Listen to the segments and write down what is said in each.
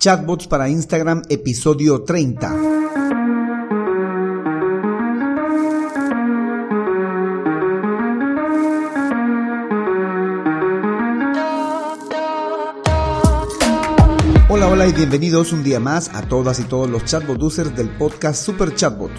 Chatbots para Instagram, episodio 30. Hola, hola y bienvenidos un día más a todas y todos los chatbot users del podcast Super Chatbot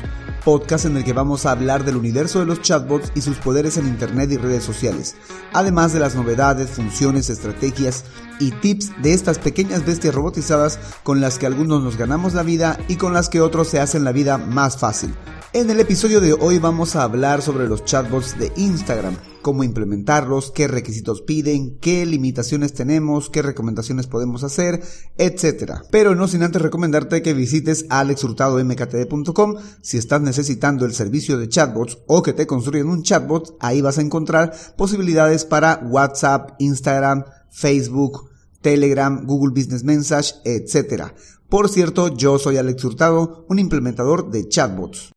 podcast en el que vamos a hablar del universo de los chatbots y sus poderes en Internet y redes sociales, además de las novedades, funciones, estrategias y tips de estas pequeñas bestias robotizadas con las que algunos nos ganamos la vida y con las que otros se hacen la vida más fácil. En el episodio de hoy vamos a hablar sobre los chatbots de Instagram, cómo implementarlos, qué requisitos piden, qué limitaciones tenemos, qué recomendaciones podemos hacer, etc. Pero no sin antes recomendarte que visites alexhurtadomktd.com si estás necesitando el servicio de chatbots o que te construyan un chatbot, ahí vas a encontrar posibilidades para WhatsApp, Instagram, Facebook, Telegram, Google Business Message, etc. Por cierto, yo soy Alex Hurtado, un implementador de chatbots.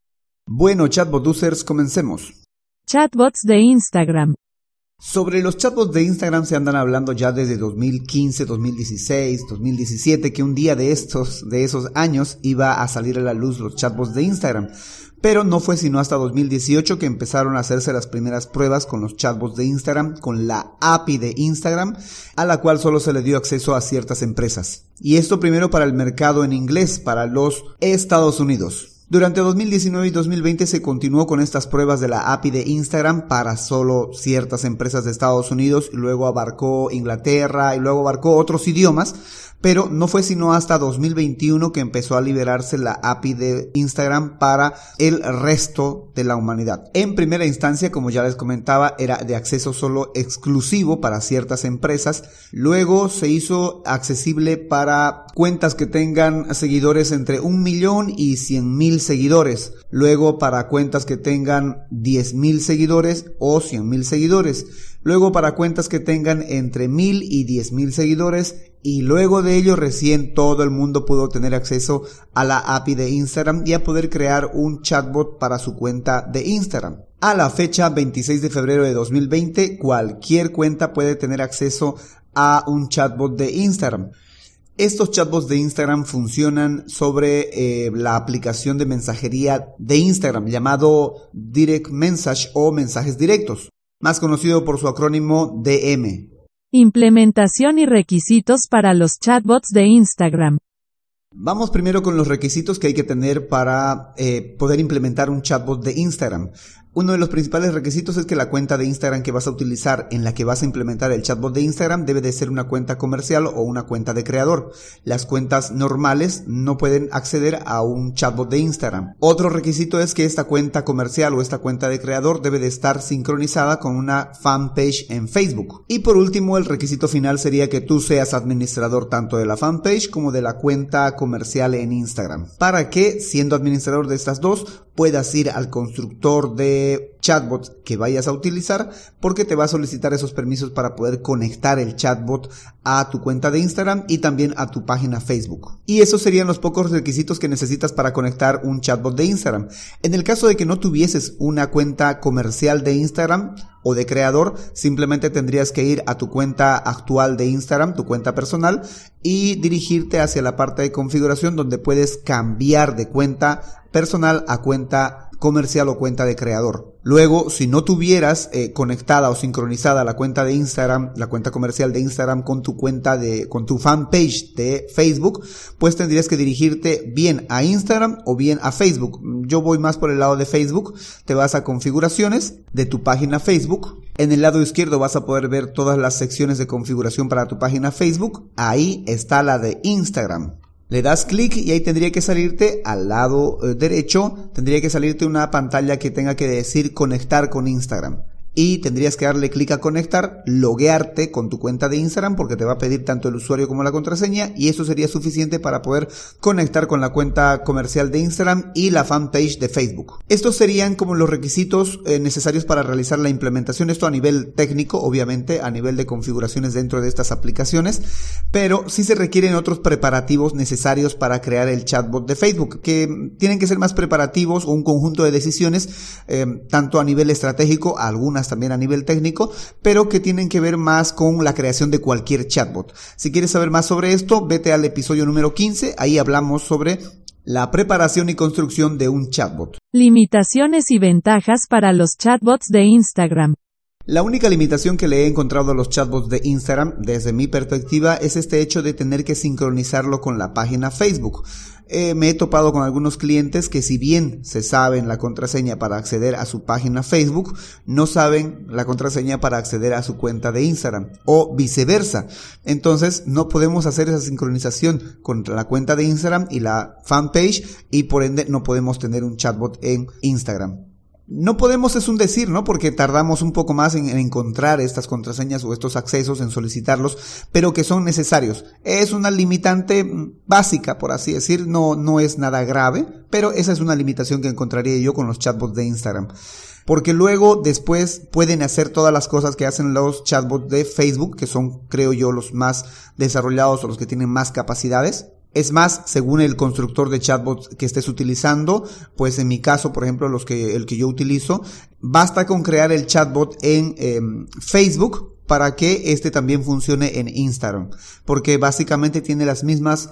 Bueno, chatbot users, comencemos. Chatbots de Instagram. Sobre los chatbots de Instagram se andan hablando ya desde 2015, 2016, 2017, que un día de estos, de esos años, iba a salir a la luz los chatbots de Instagram. Pero no fue sino hasta 2018 que empezaron a hacerse las primeras pruebas con los chatbots de Instagram, con la API de Instagram, a la cual solo se le dio acceso a ciertas empresas. Y esto primero para el mercado en inglés, para los Estados Unidos. Durante 2019 y 2020 se continuó con estas pruebas de la API de Instagram para solo ciertas empresas de Estados Unidos y luego abarcó Inglaterra y luego abarcó otros idiomas pero no fue sino hasta 2021 que empezó a liberarse la API de Instagram para el resto de la humanidad. En primera instancia, como ya les comentaba, era de acceso solo exclusivo para ciertas empresas. Luego se hizo accesible para cuentas que tengan seguidores entre un millón y cien mil seguidores. Luego para cuentas que tengan diez mil seguidores o cien mil seguidores. Luego para cuentas que tengan entre mil y diez mil seguidores y luego de ello recién todo el mundo pudo tener acceso a la API de Instagram y a poder crear un chatbot para su cuenta de Instagram. A la fecha 26 de febrero de 2020, cualquier cuenta puede tener acceso a un chatbot de Instagram. Estos chatbots de Instagram funcionan sobre eh, la aplicación de mensajería de Instagram llamado Direct Message o mensajes directos, más conocido por su acrónimo DM. Implementación y requisitos para los chatbots de Instagram. Vamos primero con los requisitos que hay que tener para eh, poder implementar un chatbot de Instagram. Uno de los principales requisitos es que la cuenta de Instagram que vas a utilizar en la que vas a implementar el chatbot de Instagram debe de ser una cuenta comercial o una cuenta de creador. Las cuentas normales no pueden acceder a un chatbot de Instagram. Otro requisito es que esta cuenta comercial o esta cuenta de creador debe de estar sincronizada con una fanpage en Facebook. Y por último, el requisito final sería que tú seas administrador tanto de la fanpage como de la cuenta comercial en Instagram. Para que, siendo administrador de estas dos, puedas ir al constructor de chatbots que vayas a utilizar porque te va a solicitar esos permisos para poder conectar el chatbot a tu cuenta de Instagram y también a tu página Facebook. Y esos serían los pocos requisitos que necesitas para conectar un chatbot de Instagram. En el caso de que no tuvieses una cuenta comercial de Instagram, o de creador, simplemente tendrías que ir a tu cuenta actual de Instagram, tu cuenta personal, y dirigirte hacia la parte de configuración donde puedes cambiar de cuenta personal a cuenta comercial o cuenta de creador. Luego, si no tuvieras eh, conectada o sincronizada la cuenta de Instagram, la cuenta comercial de Instagram con tu cuenta de, con tu fanpage de Facebook, pues tendrías que dirigirte bien a Instagram o bien a Facebook. Yo voy más por el lado de Facebook. Te vas a configuraciones de tu página Facebook. En el lado izquierdo vas a poder ver todas las secciones de configuración para tu página Facebook. Ahí está la de Instagram. Le das clic y ahí tendría que salirte al lado eh, derecho, tendría que salirte una pantalla que tenga que decir conectar con Instagram y tendrías que darle clic a conectar, loguearte con tu cuenta de Instagram porque te va a pedir tanto el usuario como la contraseña y eso sería suficiente para poder conectar con la cuenta comercial de Instagram y la fanpage de Facebook. Estos serían como los requisitos eh, necesarios para realizar la implementación, esto a nivel técnico, obviamente, a nivel de configuraciones dentro de estas aplicaciones, pero sí se requieren otros preparativos necesarios para crear el chatbot de Facebook, que tienen que ser más preparativos o un conjunto de decisiones, eh, tanto a nivel estratégico, algunas también a nivel técnico, pero que tienen que ver más con la creación de cualquier chatbot. Si quieres saber más sobre esto, vete al episodio número 15, ahí hablamos sobre la preparación y construcción de un chatbot. Limitaciones y ventajas para los chatbots de Instagram. La única limitación que le he encontrado a los chatbots de Instagram, desde mi perspectiva, es este hecho de tener que sincronizarlo con la página Facebook. Eh, me he topado con algunos clientes que si bien se saben la contraseña para acceder a su página Facebook, no saben la contraseña para acceder a su cuenta de Instagram o viceversa. Entonces no podemos hacer esa sincronización con la cuenta de Instagram y la fanpage y por ende no podemos tener un chatbot en Instagram. No podemos, es un decir, ¿no? Porque tardamos un poco más en, encontrar estas contraseñas o estos accesos, en solicitarlos, pero que son necesarios. Es una limitante básica, por así decir, no, no es nada grave, pero esa es una limitación que encontraría yo con los chatbots de Instagram. Porque luego, después, pueden hacer todas las cosas que hacen los chatbots de Facebook, que son, creo yo, los más desarrollados o los que tienen más capacidades es más, según el constructor de chatbots que estés utilizando, pues en mi caso, por ejemplo, los que, el que yo utilizo, basta con crear el chatbot en em, Facebook para que este también funcione en Instagram, porque básicamente tiene las mismas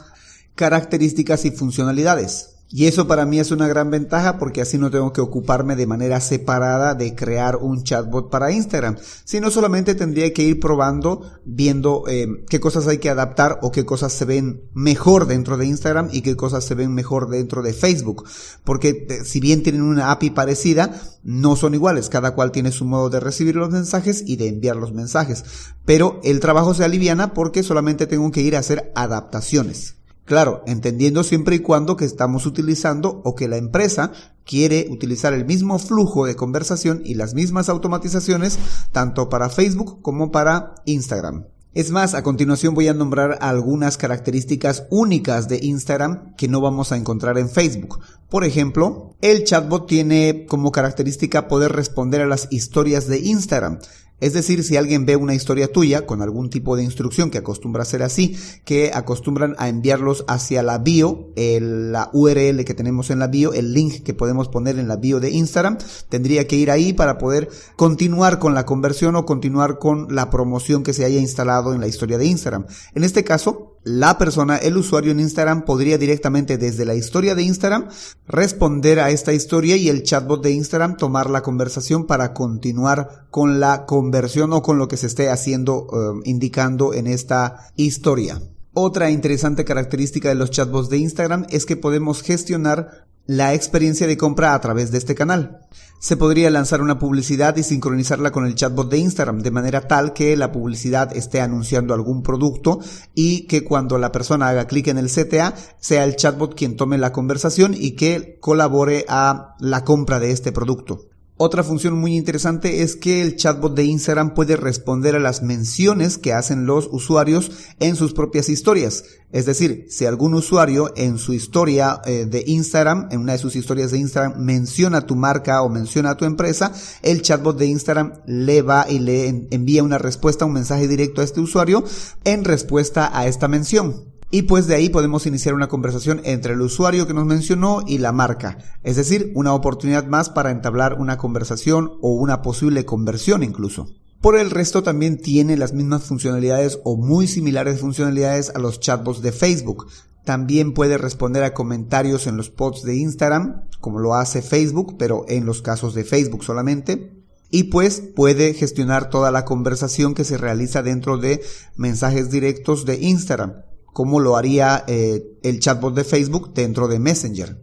características y funcionalidades. Y eso para mí es una gran ventaja porque así no tengo que ocuparme de manera separada de crear un chatbot para Instagram, sino solamente tendría que ir probando, viendo eh, qué cosas hay que adaptar o qué cosas se ven mejor dentro de Instagram y qué cosas se ven mejor dentro de Facebook. Porque eh, si bien tienen una API parecida, no son iguales, cada cual tiene su modo de recibir los mensajes y de enviar los mensajes. Pero el trabajo se aliviana porque solamente tengo que ir a hacer adaptaciones. Claro, entendiendo siempre y cuando que estamos utilizando o que la empresa quiere utilizar el mismo flujo de conversación y las mismas automatizaciones tanto para Facebook como para Instagram. Es más, a continuación voy a nombrar algunas características únicas de Instagram que no vamos a encontrar en Facebook. Por ejemplo, el chatbot tiene como característica poder responder a las historias de Instagram. Es decir, si alguien ve una historia tuya con algún tipo de instrucción que acostumbra a ser así, que acostumbran a enviarlos hacia la bio, la URL que tenemos en la bio, el link que podemos poner en la bio de Instagram, tendría que ir ahí para poder continuar con la conversión o continuar con la promoción que se haya instalado en la historia de Instagram. En este caso, la persona, el usuario en Instagram podría directamente desde la historia de Instagram responder a esta historia y el chatbot de Instagram tomar la conversación para continuar con la conversión o con lo que se esté haciendo, eh, indicando en esta historia. Otra interesante característica de los chatbots de Instagram es que podemos gestionar la experiencia de compra a través de este canal. Se podría lanzar una publicidad y sincronizarla con el chatbot de Instagram de manera tal que la publicidad esté anunciando algún producto y que cuando la persona haga clic en el CTA sea el chatbot quien tome la conversación y que colabore a la compra de este producto. Otra función muy interesante es que el chatbot de Instagram puede responder a las menciones que hacen los usuarios en sus propias historias. Es decir, si algún usuario en su historia eh, de Instagram, en una de sus historias de Instagram, menciona tu marca o menciona tu empresa, el chatbot de Instagram le va y le envía una respuesta, un mensaje directo a este usuario en respuesta a esta mención. Y pues de ahí podemos iniciar una conversación entre el usuario que nos mencionó y la marca. Es decir, una oportunidad más para entablar una conversación o una posible conversión incluso. Por el resto también tiene las mismas funcionalidades o muy similares funcionalidades a los chatbots de Facebook. También puede responder a comentarios en los posts de Instagram, como lo hace Facebook, pero en los casos de Facebook solamente. Y pues puede gestionar toda la conversación que se realiza dentro de mensajes directos de Instagram como lo haría eh, el chatbot de Facebook dentro de Messenger.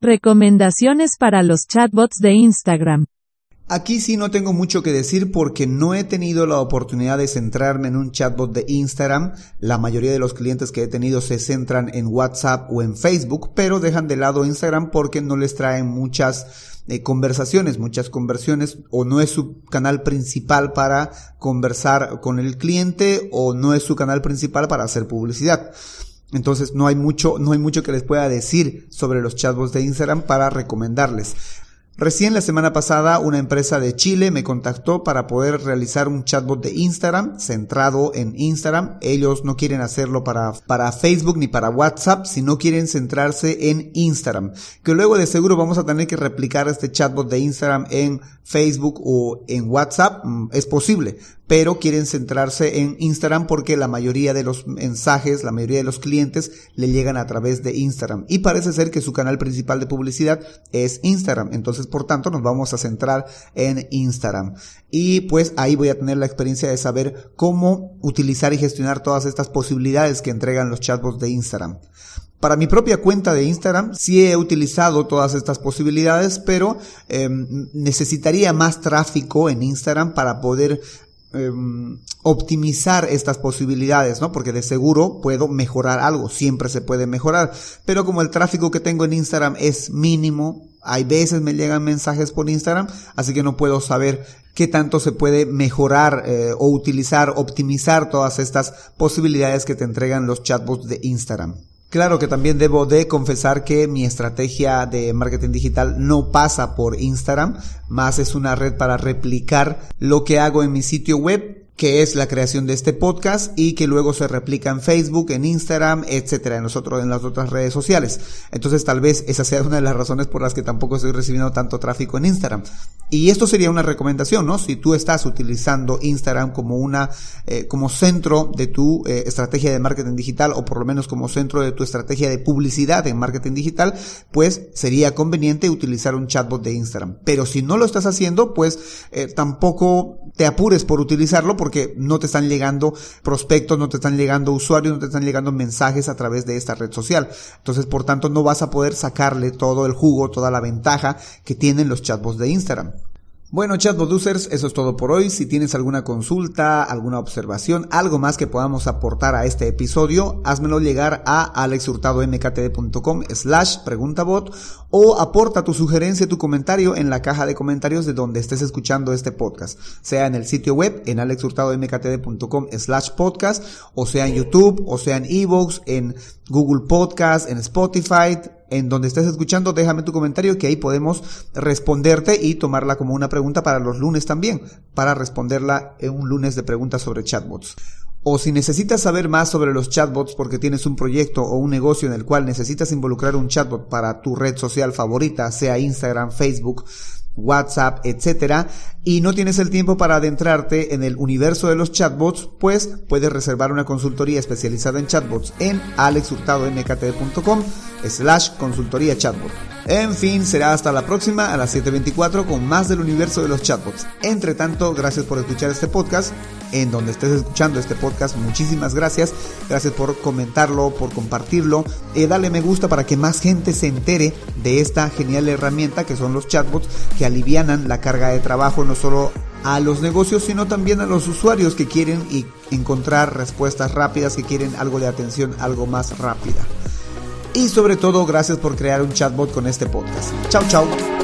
Recomendaciones para los chatbots de Instagram. Aquí sí no tengo mucho que decir porque no he tenido la oportunidad de centrarme en un chatbot de Instagram. La mayoría de los clientes que he tenido se centran en WhatsApp o en Facebook, pero dejan de lado Instagram porque no les traen muchas eh, conversaciones, muchas conversiones, o no es su canal principal para conversar con el cliente o no es su canal principal para hacer publicidad. Entonces no hay mucho, no hay mucho que les pueda decir sobre los chatbots de Instagram para recomendarles. Recién la semana pasada una empresa de Chile me contactó para poder realizar un chatbot de Instagram centrado en Instagram. Ellos no quieren hacerlo para, para Facebook ni para WhatsApp, sino quieren centrarse en Instagram. Que luego de seguro vamos a tener que replicar este chatbot de Instagram en Facebook o en WhatsApp. Mm, es posible, pero quieren centrarse en Instagram porque la mayoría de los mensajes, la mayoría de los clientes le llegan a través de Instagram y parece ser que su canal principal de publicidad es Instagram. Entonces, por tanto, nos vamos a centrar en Instagram. Y pues ahí voy a tener la experiencia de saber cómo utilizar y gestionar todas estas posibilidades que entregan los chatbots de Instagram. Para mi propia cuenta de Instagram sí he utilizado todas estas posibilidades, pero em, necesitaría más tráfico en Instagram para poder Em, optimizar estas posibilidades, ¿no? Porque de seguro puedo mejorar algo, siempre se puede mejorar, pero como el tráfico que tengo en Instagram es mínimo, hay veces me llegan mensajes por Instagram, así que no puedo saber qué tanto se puede mejorar eh, o utilizar, optimizar todas estas posibilidades que te entregan los chatbots de Instagram. Claro que también debo de confesar que mi estrategia de marketing digital no pasa por Instagram, más es una red para replicar lo que hago en mi sitio web que es la creación de este podcast y que luego se replica en Facebook, en Instagram, etcétera, en nosotros en las otras redes sociales. Entonces, tal vez esa sea una de las razones por las que tampoco estoy recibiendo tanto tráfico en Instagram. Y esto sería una recomendación, ¿no? Si tú estás utilizando Instagram como una, eh, como centro de tu eh, estrategia de marketing digital o por lo menos como centro de tu estrategia de publicidad en marketing digital, pues sería conveniente utilizar un chatbot de Instagram. Pero si no lo estás haciendo, pues eh, tampoco te apures por utilizarlo porque no te están llegando prospectos, no te están llegando usuarios, no te están llegando mensajes a través de esta red social. Entonces, por tanto, no vas a poder sacarle todo el jugo, toda la ventaja que tienen los chatbots de Instagram. Bueno, chatbot users, eso es todo por hoy. Si tienes alguna consulta, alguna observación, algo más que podamos aportar a este episodio, házmelo llegar a alexhurtadomktd.com slash preguntabot o aporta tu sugerencia, tu comentario en la caja de comentarios de donde estés escuchando este podcast, sea en el sitio web en alexhurtadomktd.com slash podcast o sea en YouTube o sea en Evox, en Google Podcast, en Spotify, en donde estés escuchando, déjame tu comentario que ahí podemos responderte y tomarla como una pregunta para los lunes también, para responderla en un lunes de preguntas sobre chatbots. O si necesitas saber más sobre los chatbots porque tienes un proyecto o un negocio en el cual necesitas involucrar un chatbot para tu red social favorita, sea Instagram, Facebook, WhatsApp, etcétera, y no tienes el tiempo para adentrarte en el universo de los chatbots, pues puedes reservar una consultoría especializada en chatbots en alexhurtadomkt.com slash consultoría chatbot. En fin, será hasta la próxima a las 7.24 con más del universo de los chatbots. Entre tanto, gracias por escuchar este podcast. En donde estés escuchando este podcast, muchísimas gracias. Gracias por comentarlo, por compartirlo. Eh, dale me gusta para que más gente se entere de esta genial herramienta que son los chatbots que alivianan la carga de trabajo no solo a los negocios, sino también a los usuarios que quieren encontrar respuestas rápidas, que quieren algo de atención, algo más rápida. Y sobre todo, gracias por crear un chatbot con este podcast. Chao, chao.